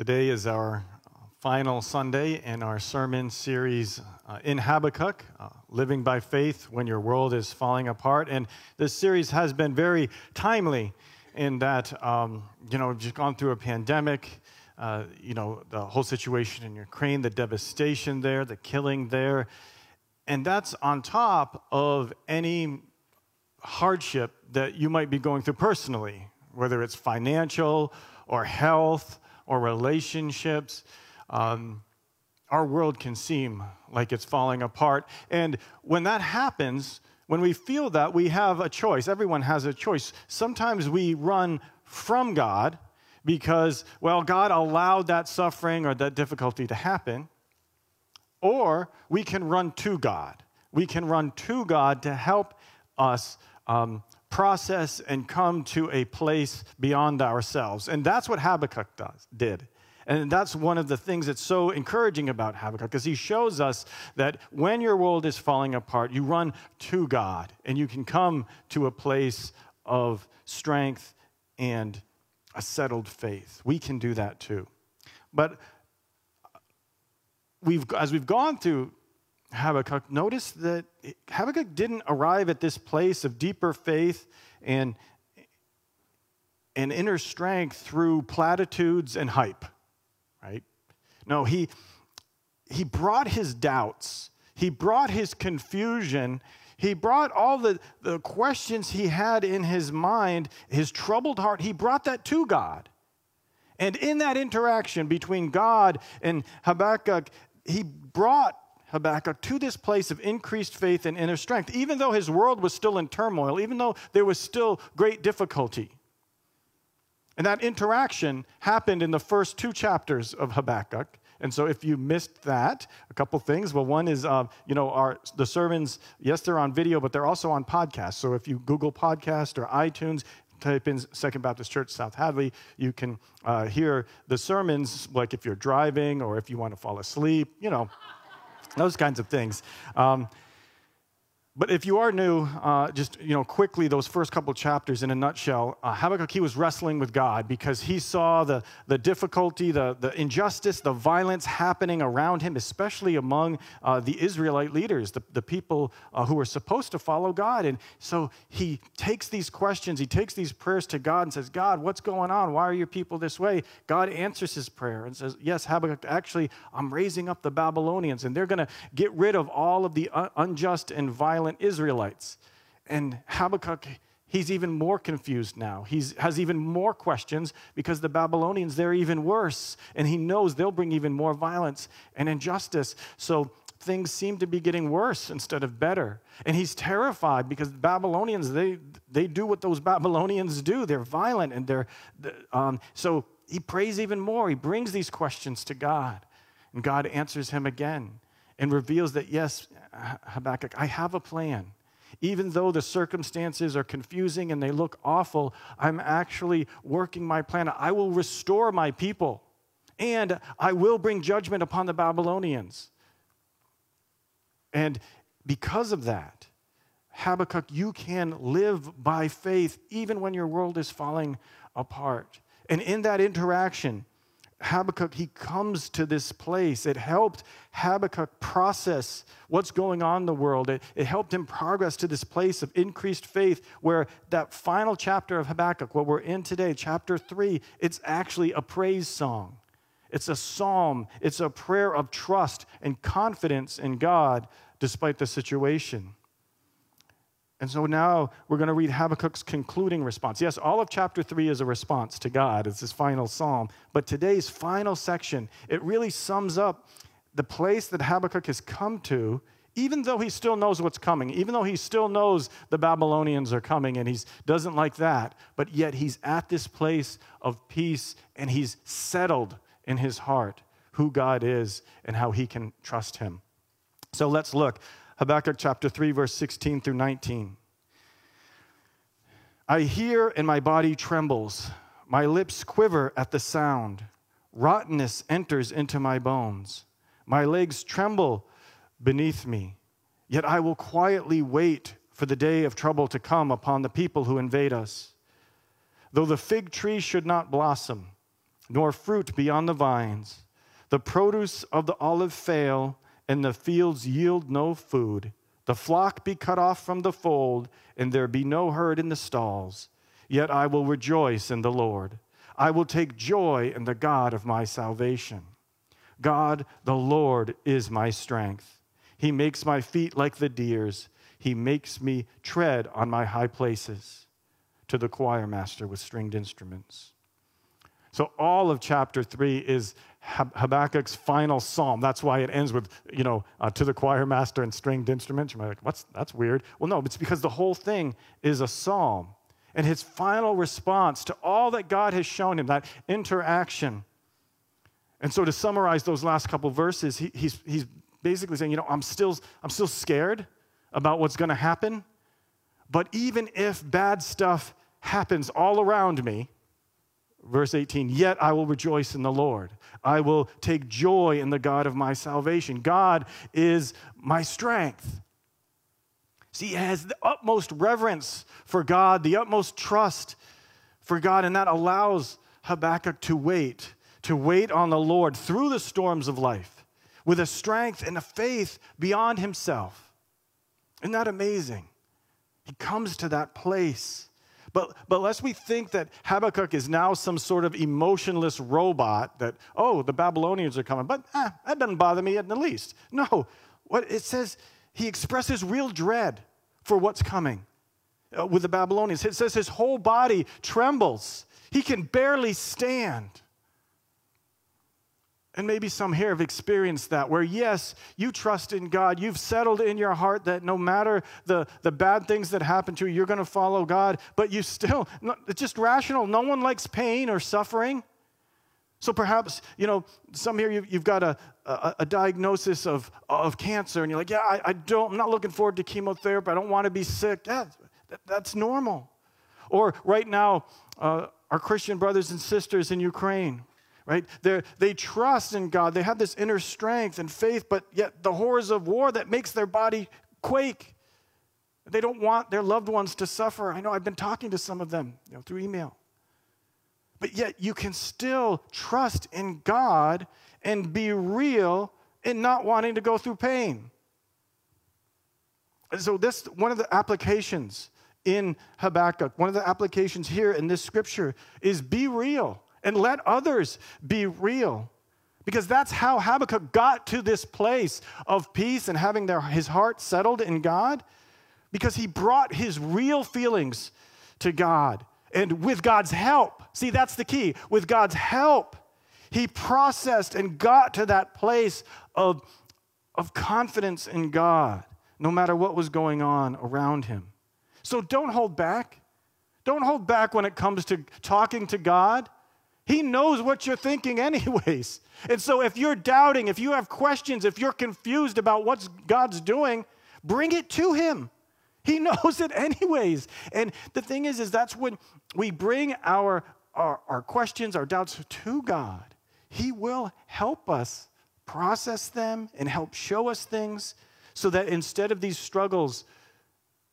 Today is our final Sunday in our sermon series uh, in Habakkuk, uh, Living by Faith When Your World is Falling Apart. And this series has been very timely in that, um, you know, we've just gone through a pandemic, uh, you know, the whole situation in Ukraine, the devastation there, the killing there. And that's on top of any hardship that you might be going through personally, whether it's financial or health or relationships um, our world can seem like it's falling apart. And when that happens, when we feel that, we have a choice. Everyone has a choice. Sometimes we run from God because, well, God allowed that suffering or that difficulty to happen. Or we can run to God. We can run to God to help us um, process and come to a place beyond ourselves. And that's what Habakkuk does, did. And that's one of the things that's so encouraging about Habakkuk, because he shows us that when your world is falling apart, you run to God and you can come to a place of strength and a settled faith. We can do that too. But we've, as we've gone through Habakkuk, notice that Habakkuk didn't arrive at this place of deeper faith and, and inner strength through platitudes and hype right? No, he, he brought his doubts, he brought his confusion, he brought all the, the questions he had in his mind, his troubled heart, he brought that to God. And in that interaction between God and Habakkuk, he brought Habakkuk to this place of increased faith and inner strength, even though his world was still in turmoil, even though there was still great difficulty. And that interaction happened in the first two chapters of Habakkuk. And so, if you missed that, a couple things. Well, one is, uh, you know, our the sermons. Yes, they're on video, but they're also on podcast. So, if you Google podcast or iTunes, type in Second Baptist Church South Hadley, you can uh, hear the sermons. Like if you're driving or if you want to fall asleep, you know, those kinds of things. Um, but if you are new, uh, just you know, quickly those first couple chapters in a nutshell, uh, Habakkuk he was wrestling with God because he saw the the difficulty, the the injustice, the violence happening around him, especially among uh, the Israelite leaders, the the people uh, who were supposed to follow God. And so he takes these questions, he takes these prayers to God and says, God, what's going on? Why are your people this way? God answers his prayer and says, Yes, Habakkuk, actually, I'm raising up the Babylonians, and they're going to get rid of all of the unjust and violent violent Israelites. And Habakkuk, he's even more confused now. He has even more questions because the Babylonians, they're even worse. And he knows they'll bring even more violence and injustice. So things seem to be getting worse instead of better. And he's terrified because Babylonians, they, they do what those Babylonians do. They're violent and they're, um, so he prays even more. He brings these questions to God. And God answers him again and reveals that, yes, Habakkuk, I have a plan. Even though the circumstances are confusing and they look awful, I'm actually working my plan. I will restore my people and I will bring judgment upon the Babylonians. And because of that, Habakkuk, you can live by faith even when your world is falling apart. And in that interaction, Habakkuk, he comes to this place. It helped Habakkuk process what's going on in the world. It, it helped him progress to this place of increased faith where that final chapter of Habakkuk, what we're in today, chapter three, it's actually a praise song. It's a psalm. It's a prayer of trust and confidence in God despite the situation. And so now we're going to read Habakkuk's concluding response. Yes, all of chapter 3 is a response to God. It's his final psalm. But today's final section, it really sums up the place that Habakkuk has come to, even though he still knows what's coming, even though he still knows the Babylonians are coming and he doesn't like that, but yet he's at this place of peace and he's settled in his heart who God is and how he can trust him. So let's look. Habakkuk chapter 3, verse 16 through 19. I hear and my body trembles. My lips quiver at the sound. Rottenness enters into my bones. My legs tremble beneath me. Yet I will quietly wait for the day of trouble to come upon the people who invade us. Though the fig tree should not blossom, nor fruit beyond the vines. The produce of the olive fail, and the fields yield no food. The flock be cut off from the fold, and there be no herd in the stalls. Yet I will rejoice in the Lord. I will take joy in the God of my salvation. God, the Lord, is my strength. He makes my feet like the deer's. He makes me tread on my high places. To the choir master with stringed instruments. So all of chapter three is Habakkuk's final psalm. That's why it ends with, you know, uh, to the choir master and stringed instruments. You're like, what's that's weird? Well, no, it's because the whole thing is a psalm. And his final response to all that God has shown him, that interaction. And so to summarize those last couple verses, he, he's, he's basically saying, you know, I'm still, I'm still scared about what's going to happen. But even if bad stuff happens all around me, Verse 18, yet I will rejoice in the Lord. I will take joy in the God of my salvation. God is my strength. See, he has the utmost reverence for God, the utmost trust for God, and that allows Habakkuk to wait, to wait on the Lord through the storms of life with a strength and a faith beyond himself. Isn't that amazing? He comes to that place but, but lest we think that Habakkuk is now some sort of emotionless robot that, oh, the Babylonians are coming, but eh, that doesn't bother me in the least. No, what it says, he expresses real dread for what's coming uh, with the Babylonians. It says his whole body trembles, he can barely stand. And maybe some here have experienced that, where yes, you trust in God. You've settled in your heart that no matter the, the bad things that happen to you, you're going to follow God, but you still, it's just rational. No one likes pain or suffering. So perhaps, you know, some here you've, you've got a, a, a, diagnosis of, of cancer, and you're like, yeah, I, I, don't, I'm not looking forward to chemotherapy. I don't want to be sick. Yeah, that, that's normal. Or right now, uh, our Christian brothers and sisters in Ukraine, right? they they trust in God. They have this inner strength and faith, but yet the horrors of war that makes their body quake. They don't want their loved ones to suffer. I know I've been talking to some of them you know, through email. But yet you can still trust in God and be real in not wanting to go through pain. And so this one of the applications in Habakkuk, one of the applications here in this scripture is be real and let others be real. Because that's how Habakkuk got to this place of peace and having their, his heart settled in God. Because he brought his real feelings to God. And with God's help, see, that's the key. With God's help, he processed and got to that place of, of confidence in God, no matter what was going on around him. So don't hold back. Don't hold back when it comes to talking to God. He knows what you're thinking, anyways. And so, if you're doubting, if you have questions, if you're confused about what God's doing, bring it to Him. He knows it, anyways. And the thing is, is that's when we bring our, our, our questions, our doubts to God. He will help us process them and help show us things so that instead of these struggles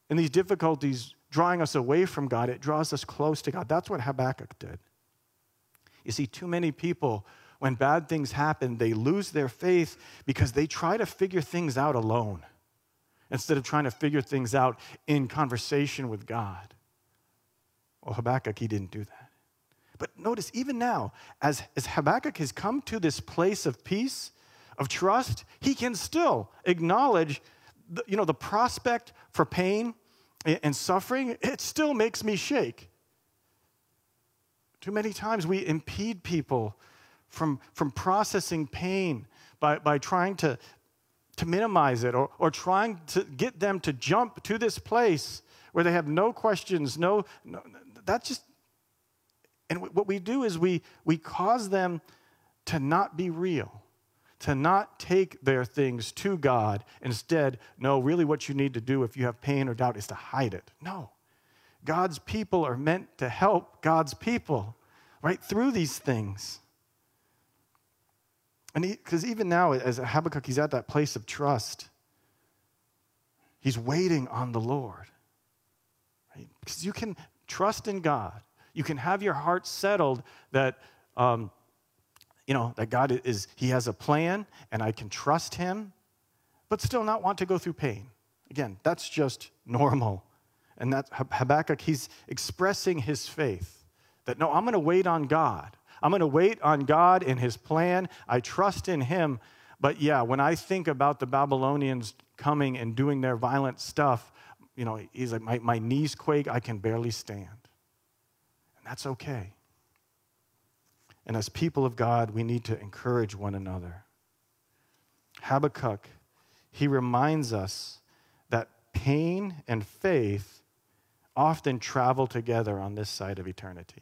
and these difficulties drawing us away from God, it draws us close to God. That's what Habakkuk did. You see, too many people, when bad things happen, they lose their faith because they try to figure things out alone instead of trying to figure things out in conversation with God. Well, Habakkuk, he didn't do that. But notice, even now, as, as Habakkuk has come to this place of peace, of trust, he can still acknowledge the, you know, the prospect for pain and suffering. It still makes me shake. Too many times we impede people from, from processing pain by, by trying to, to minimize it or, or trying to get them to jump to this place where they have no questions, no, no that's just, and what we do is we, we cause them to not be real, to not take their things to God. Instead, no, really what you need to do if you have pain or doubt is to hide it. No. God's people are meant to help God's people right through these things. And because even now, as Habakkuk, he's at that place of trust. He's waiting on the Lord. Right? Because you can trust in God. You can have your heart settled that um, you know, that God is, He has a plan and I can trust Him, but still not want to go through pain. Again, that's just normal. And that Habakkuk, he's expressing his faith that no, I'm going to wait on God. I'm going to wait on God and his plan. I trust in him. But yeah, when I think about the Babylonians coming and doing their violent stuff, you know, he's like, my, my knees quake, I can barely stand. And that's okay. And as people of God, we need to encourage one another. Habakkuk, he reminds us that pain and faith often travel together on this side of eternity.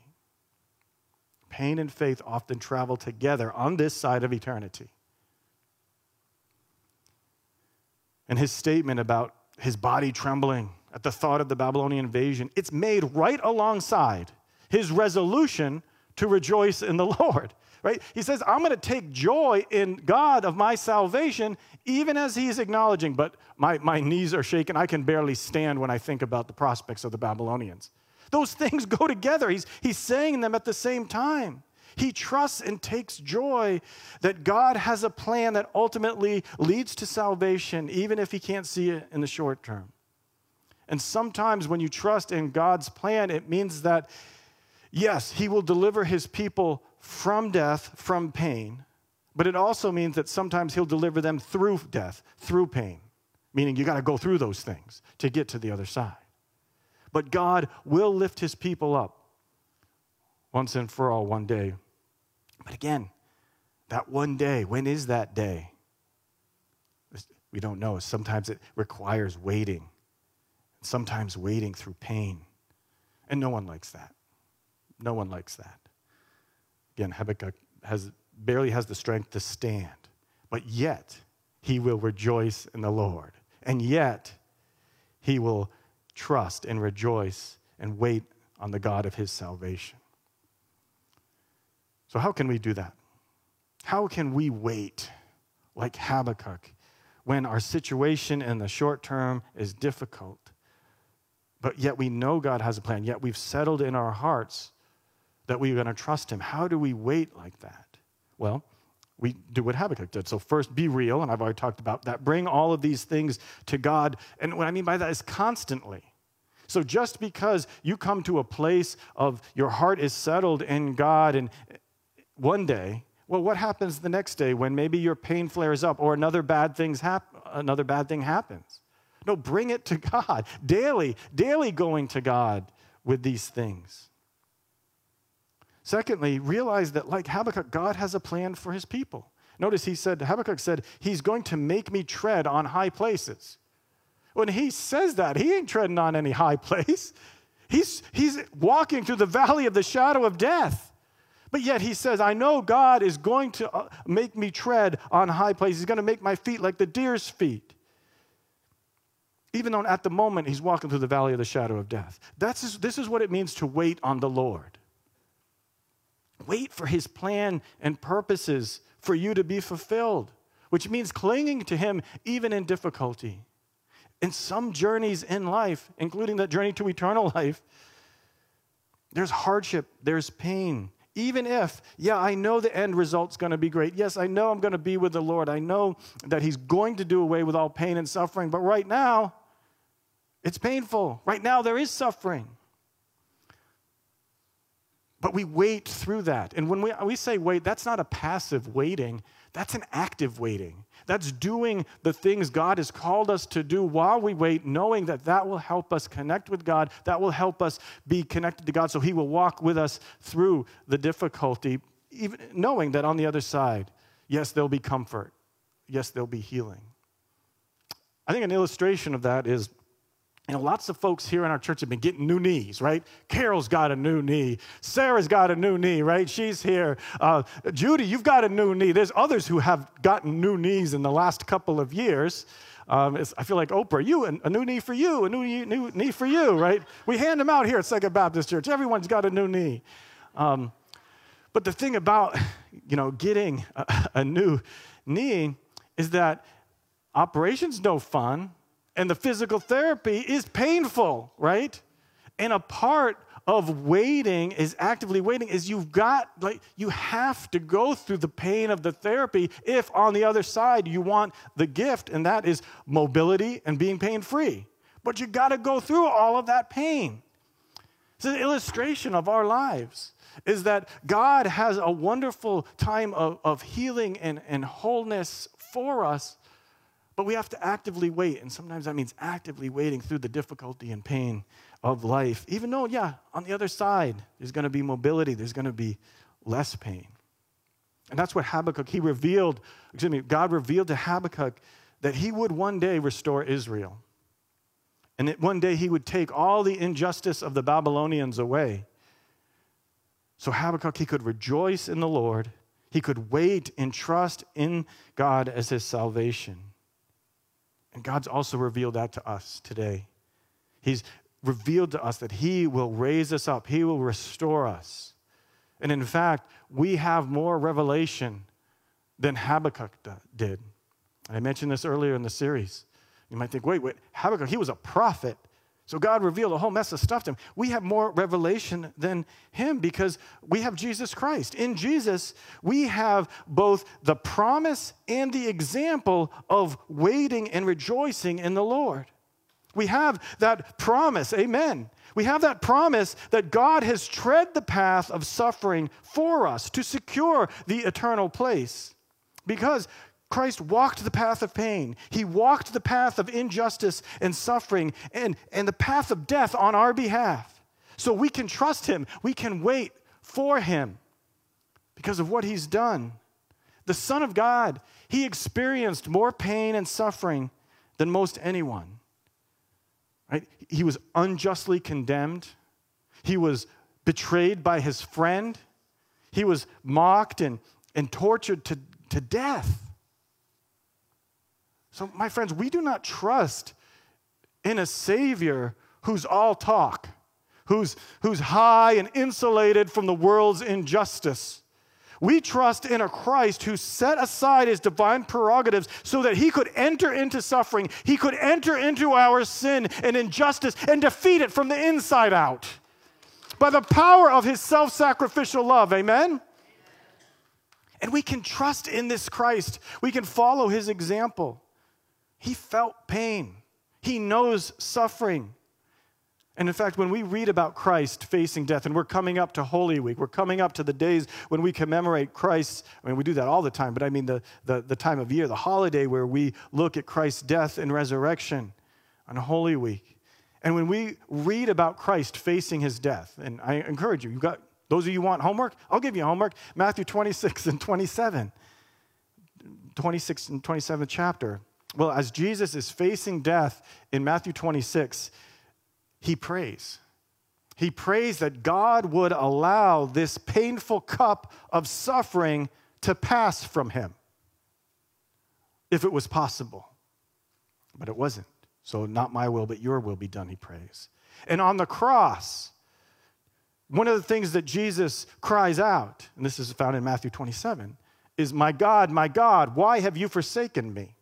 Pain and faith often travel together on this side of eternity. And his statement about his body trembling at the thought of the Babylonian invasion, it's made right alongside his resolution to rejoice in the Lord. Right? He says, I'm going to take joy in God of my salvation, even as he's acknowledging, but my, my knees are shaking. I can barely stand when I think about the prospects of the Babylonians. Those things go together. He's, he's saying them at the same time. He trusts and takes joy that God has a plan that ultimately leads to salvation, even if he can't see it in the short term. And sometimes when you trust in God's plan, it means that, yes, he will deliver his people from death, from pain, but it also means that sometimes he'll deliver them through death, through pain, meaning you got to go through those things to get to the other side. But God will lift his people up once and for all one day. But again, that one day, when is that day? We don't know. Sometimes it requires waiting, sometimes waiting through pain. And no one likes that. No one likes that. Again, Habakkuk has, barely has the strength to stand, but yet he will rejoice in the Lord. And yet he will trust and rejoice and wait on the God of his salvation. So, how can we do that? How can we wait like Habakkuk when our situation in the short term is difficult? But yet we know God has a plan, yet we've settled in our hearts that we're going to trust Him. How do we wait like that? Well, we do what Habakkuk did. So, first, be real, and I've already talked about that. Bring all of these things to God. And what I mean by that is constantly. So, just because you come to a place of your heart is settled in God, and one day, well, what happens the next day when maybe your pain flares up or another bad, things hap- another bad thing happens? No, bring it to God daily, daily going to God with these things. Secondly, realize that, like Habakkuk, God has a plan for his people. Notice he said, Habakkuk said, He's going to make me tread on high places. When he says that, he ain't treading on any high place. He's, he's walking through the valley of the shadow of death. But yet he says, I know God is going to uh, make me tread on high places. He's going to make my feet like the deer's feet. Even though at the moment he's walking through the valley of the shadow of death. That's, this is what it means to wait on the Lord. Wait for his plan and purposes for you to be fulfilled, which means clinging to him even in difficulty. In some journeys in life, including that journey to eternal life, there's hardship, there's pain. Even if, yeah, I know the end result's to be great. Yes, I know I'm to be with the Lord. I know that He's going to do away with all pain and suffering. But right now, it's painful. Right now, there is suffering. But we wait through that. And when we, we say wait, that's not a passive waiting, that's an active waiting. That's doing the things God has called us to do while we wait, knowing that that will help us connect with God, that will help us be connected to God, so He will walk with us through the difficulty, even knowing that on the other side, yes, there'll be comfort, yes, there'll be healing. I think an illustration of that is you know, lots of folks here in our church have been getting new knees, right? Carol's got a new knee. Sarah's got a new knee, right? She's here. Uh, Judy, you've got a new knee. There's others who have gotten new knees in the last couple of years. Um, I feel like Oprah, you, a new knee for you, a new, new knee for you, right? We hand them out here at Second Baptist Church. Everyone's got a new knee. Um, but the thing about, you know, getting a, a new knee is that operation's no fun and the physical therapy is painful, right? And a part of waiting is actively waiting is you've got like you have to go through the pain of the therapy if on the other side you want the gift and that is mobility and being pain free but you got to go through all of that pain it's an illustration of our lives is that god has a wonderful time of, of healing and, and wholeness for us but we have to actively wait and sometimes that means actively waiting through the difficulty and pain of life, even though, yeah, on the other side, there's going to be mobility, there's going to be less pain. And that's what Habakkuk, he revealed, excuse me, God revealed to Habakkuk that he would one day restore Israel. And that one day he would take all the injustice of the Babylonians away. So Habakkuk, he could rejoice in the Lord. He could wait and trust in God as his salvation. And God's also revealed that to us today. He's revealed to us that He will raise us up, He will restore us. And in fact, we have more revelation than Habakkuk did. I mentioned this earlier in the series. You might think, wait, wait, Habakkuk, he was a prophet. So God revealed a whole mess of stuff to him. We have more revelation than him because we have Jesus Christ. In Jesus, we have both the promise and the example of waiting and rejoicing in the Lord. We have that promise, amen. We have that promise that God has tread the path of suffering for us to secure the eternal place. Because Christ walked the path of pain. He walked the path of injustice and suffering and, and the path of death on our behalf. So we can trust him. We can wait for him because of what he's done. The Son of God, he experienced more pain and suffering than most anyone. Right? He was unjustly condemned. He was betrayed by his friend. He was mocked and, and tortured to, to death. So, my friends, we do not trust in a Savior who's all talk, who's, who's high and insulated from the world's injustice. We trust in a Christ who set aside his divine prerogatives so that he could enter into suffering, he could enter into our sin and injustice and defeat it from the inside out by the power of his self sacrificial love. Amen? And we can trust in this Christ, we can follow his example. He felt pain, he knows suffering. And in fact, when we read about Christ facing death, and we're coming up to Holy Week, we're coming up to the days when we commemorate Christ. I mean, we do that all the time, but I mean the, the, the time of year, the holiday where we look at Christ's death and resurrection on Holy Week. And when we read about Christ facing his death, and I encourage you, you've got those of you want homework, I'll give you homework. Matthew 26 and 27. 26 and 27 chapter. Well, as Jesus is facing death in Matthew 26, he prays. He prays that God would allow this painful cup of suffering to pass from him if it was possible. But it wasn't. So, not my will, but your will be done, he prays. And on the cross, one of the things that Jesus cries out, and this is found in Matthew 27, is, My God, my God, why have you forsaken me?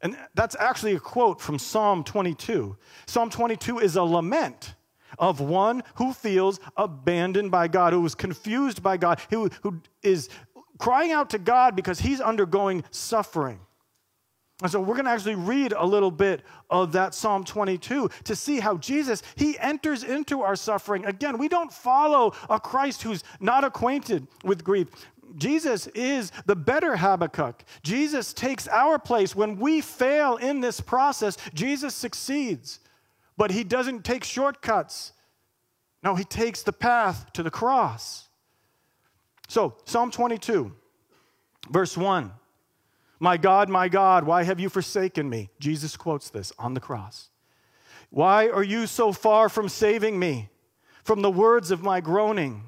And that's actually a quote from Psalm 22. Psalm 22 is a lament of one who feels abandoned by God, who is confused by God, who, who is crying out to God because he's undergoing suffering. And so we're going to actually read a little bit of that Psalm 22 to see how Jesus, he enters into our suffering. Again, we don't follow a Christ who's not acquainted with grief. Jesus is the better Habakkuk. Jesus takes our place. When we fail in this process, Jesus succeeds. But he doesn't take shortcuts. No, he takes the path to the cross. So, Psalm 22, verse 1. My God, my God, why have you forsaken me? Jesus quotes this on the cross. Why are you so far from saving me from the words of my groaning?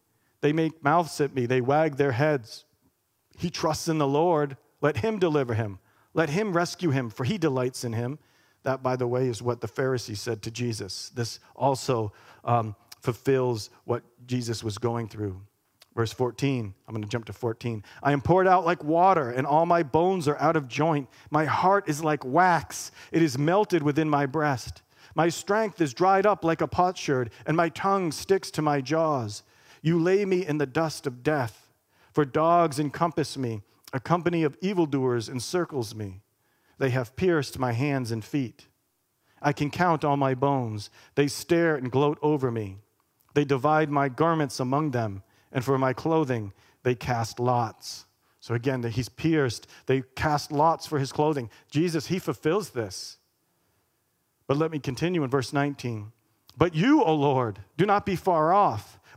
They make mouths at me, they wag their heads. He trusts in the Lord. Let him deliver him. Let him rescue him, for he delights in him. That, by the way, is what the Pharisees said to Jesus. This also um, fulfills what Jesus was going through. Verse 14, I'm going to jump to 14. I am poured out like water, and all my bones are out of joint. My heart is like wax, it is melted within my breast. My strength is dried up like a potsherd, and my tongue sticks to my jaws. You lay me in the dust of death, for dogs encompass me. A company of evildoers encircles me. They have pierced my hands and feet. I can count all my bones. They stare and gloat over me. They divide my garments among them and for my clothing they cast lots. So again, he's pierced. They cast lots for his clothing. Jesus, he fulfills this. But let me continue in verse 19. But you, O Lord, do not be far off.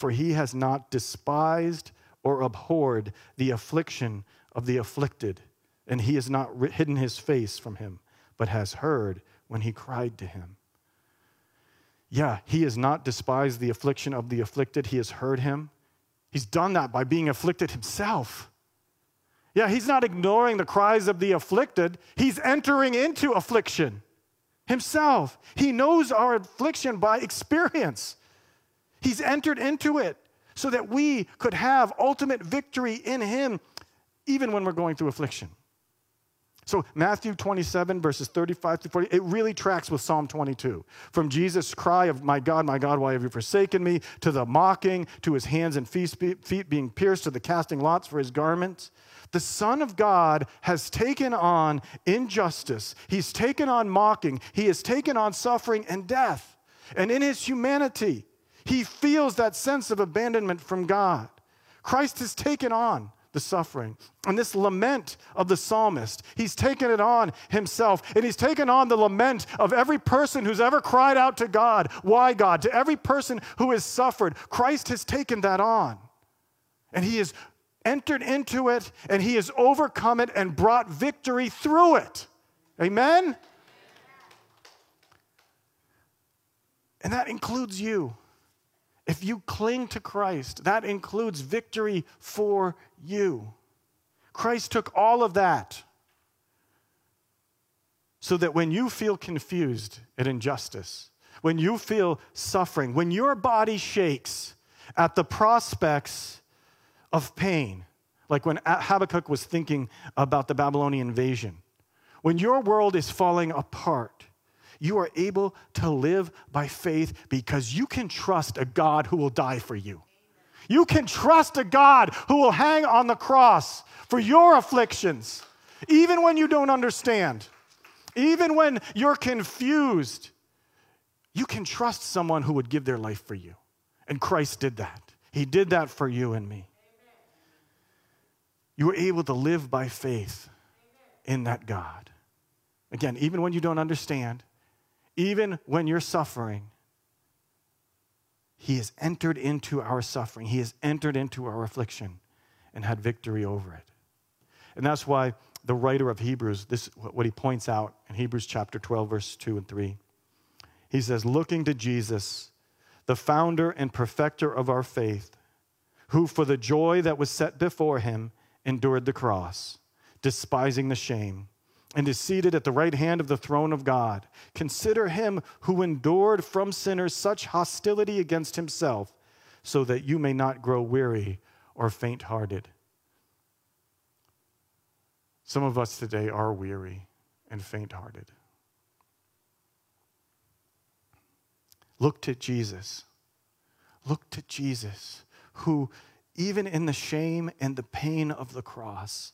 For he has not despised or abhorred the affliction of the afflicted, and he has not hidden his face from him, but has heard when he cried to him. Yeah, he has not despised the affliction of the afflicted, he has heard him. He's done that by being afflicted himself. Yeah, he's not ignoring the cries of the afflicted, he's entering into affliction himself. He knows our affliction by experience. He's entered into it so that we could have ultimate victory in him, even when we're going through affliction. So, Matthew 27, verses 35 to 40, it really tracks with Psalm 22. From Jesus' cry of, My God, my God, why have you forsaken me? to the mocking, to his hands and feet being pierced, to the casting lots for his garments. The Son of God has taken on injustice, he's taken on mocking, he has taken on suffering and death. And in his humanity, he feels that sense of abandonment from God. Christ has taken on the suffering. And this lament of the psalmist, he's taken it on himself. And he's taken on the lament of every person who's ever cried out to God. Why, God? To every person who has suffered. Christ has taken that on. And he has entered into it and he has overcome it and brought victory through it. Amen? And that includes you. If you cling to Christ, that includes victory for you. Christ took all of that so that when you feel confused at injustice, when you feel suffering, when your body shakes at the prospects of pain, like when Habakkuk was thinking about the Babylonian invasion, when your world is falling apart, you are able to live by faith because you can trust a God who will die for you. You can trust a God who will hang on the cross for your afflictions, even when you don't understand, even when you're confused. You can trust someone who would give their life for you. And Christ did that. He did that for you and me. You were able to live by faith in that God. Again, even when you don't understand, even when you're suffering, He has entered into our suffering. He has entered into our affliction and had victory over it. And that's why the writer of Hebrews, this what he points out in Hebrews chapter 12, verse 2 and 3. He says, looking to Jesus, the founder and perfecter of our faith, who for the joy that was set before him endured the cross, despising the shame and is seated at the right hand of the throne of God. Consider him who endured from sinners such hostility against himself, so that you may not grow weary or faint hearted. Some of us today are weary and faint hearted. Look to Jesus. Look to Jesus, who, even in the shame and the pain of the cross,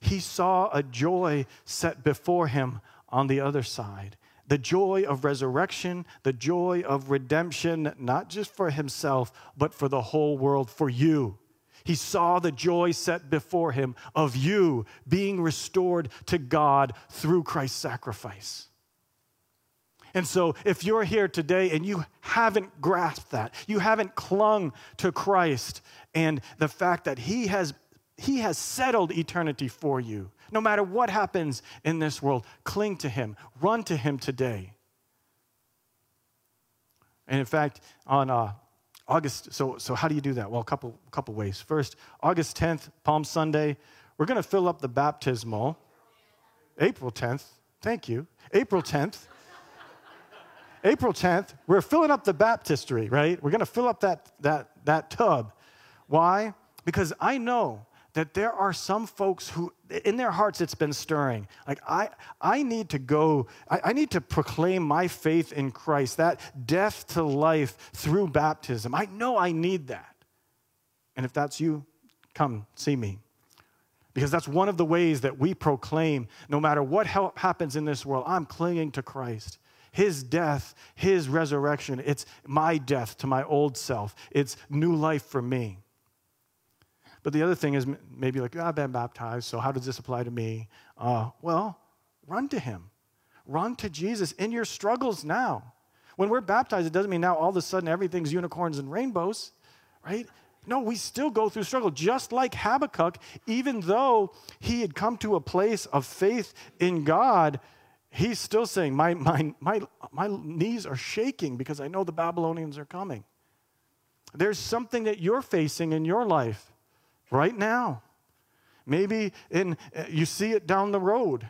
he saw a joy set before him on the other side. the joy of resurrection, the joy of redemption, not just for himself, but for the whole world, for you. He saw the joy set before him of you being restored to God through Christ's sacrifice. And so, if you're here today and you haven't grasped that, you haven't clung to Christ and the fact that He has, he has settled eternity for you, no matter what happens in this world, cling to Him, run to Him today. And in fact, on uh, August, so, so how do you do that? Well, a couple, couple ways. First, August 10th, Palm Sunday, we're going to fill up the baptismal. April 10th, thank you. April 10th. April 10th, we're filling up the baptistry, right? We're going to fill up that, that, that tub. Why? Because I know that there are some folks who in their hearts it's been stirring. Like i i need to go I, I, need to proclaim my faith in christ that death to life through baptism. I know i need that. And if that's you come see me. Because that's one of the ways that we proclaim no matter what happens in this world i'm clinging to christ. His death, his resurrection, it's my death to my old self. It's new life for me. But the other thing is maybe like, oh, I've been baptized, so how does this apply to me? Uh, well, run to him. Run to Jesus in your struggles now. When we're baptized, it doesn't mean now all of a sudden everything's unicorns and rainbows, right? No, we still go through struggle, just like Habakkuk, even though he had come to a place of faith in God, he's still saying, my, my, my, my knees are shaking because I know the Babylonians are coming. There's something that you're facing in your life right now. Maybe in, uh, you see it down the road.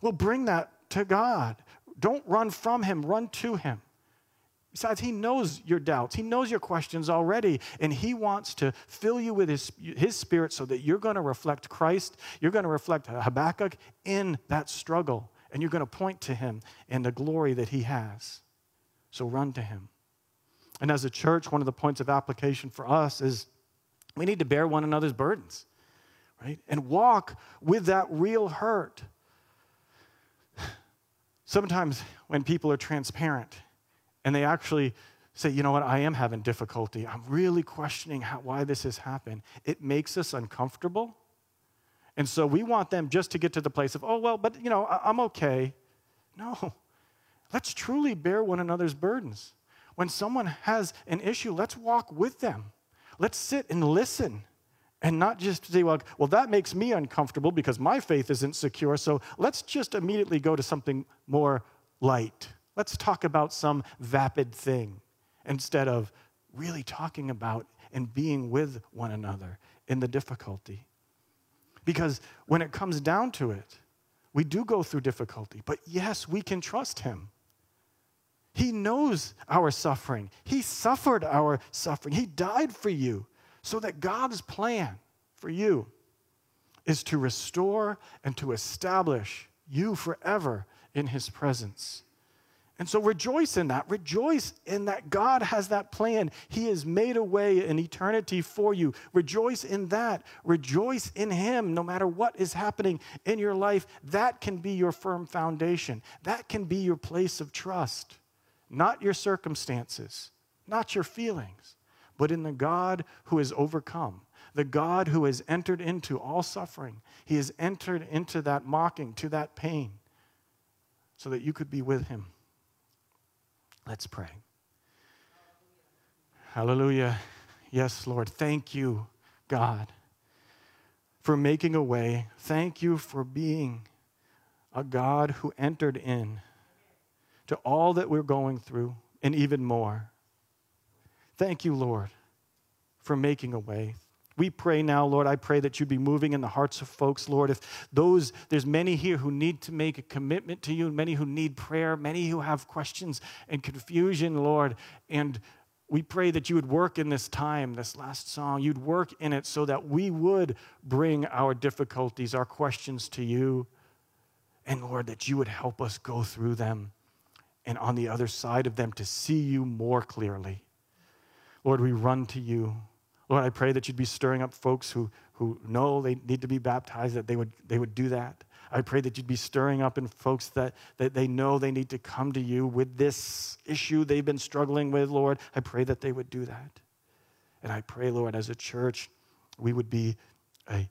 Well, bring that to God. Don't run from Him, run to Him. Besides, He knows your doubts, He knows your questions already, and He wants to fill you with His, his Spirit so that you're going to reflect Christ, you're going to reflect Habakkuk in that struggle, and you're going to point to Him and the glory that He has. So run to Him. And as a church, one of the points of application for us is we need to bear one another's burdens, right? And walk with that real hurt. Sometimes when people are transparent and they actually say, you know what, I am having difficulty, I'm really questioning how, why this has happened, it makes us uncomfortable. And so we want them just to get to the place of, oh, well, but you know, I- I'm okay. No, let's truly bear one another's burdens. When someone has an issue, let's walk with them. Let's sit and listen and not just say, well, well, that makes me uncomfortable because my faith isn't secure. So let's just immediately go to something more light. Let's talk about some vapid thing instead of really talking about and being with one another in the difficulty. Because when it comes down to it, we do go through difficulty, but yes, we can trust Him. He knows our suffering. He suffered our suffering. He died for you so that God's plan for you is to restore and to establish you forever in His presence. And so rejoice in that. Rejoice in that God has that plan. He has made a way in eternity for you. Rejoice in that. Rejoice in Him no matter what is happening in your life. That can be your firm foundation, that can be your place of trust not your circumstances, not your feelings, but in the God who has overcome, the God who has entered into all suffering. He has entered into that mocking, to that pain, so that you could be with him. Let's pray. Hallelujah. Yes, Lord. Thank you, God, for making a way. Thank you for being a God who entered in to all that we're going through and even more. Thank you, Lord, for making a way. We pray now, Lord, I pray that you'd be moving in the hearts of folks, Lord. If those, there's many here who need to make a commitment to you, many who need prayer, many who have questions and confusion, Lord. And we pray that you would work in this time, this last song, you'd work in it so that we would bring our difficulties, our questions to you. And Lord, that you would help us go through them and on the other side of them to see you more clearly. Lord, we run to you. Lord, I pray that you'd be stirring up folks who, who know they need to be baptized, that they would, they would do that. I pray that you'd be stirring up in folks that, that they know they need to come to you with this issue they've been struggling with, Lord. I pray that they would do that. And I pray, Lord, as a church, we would be a,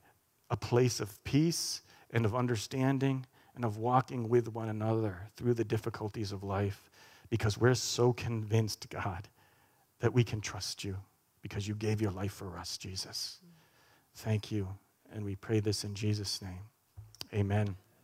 a place of peace and of understanding and of walking with one another through the difficulties of life because we're so convinced, God, that we can trust you because you gave your life for us, Jesus. Thank you. And we pray this in Jesus' name. Amen.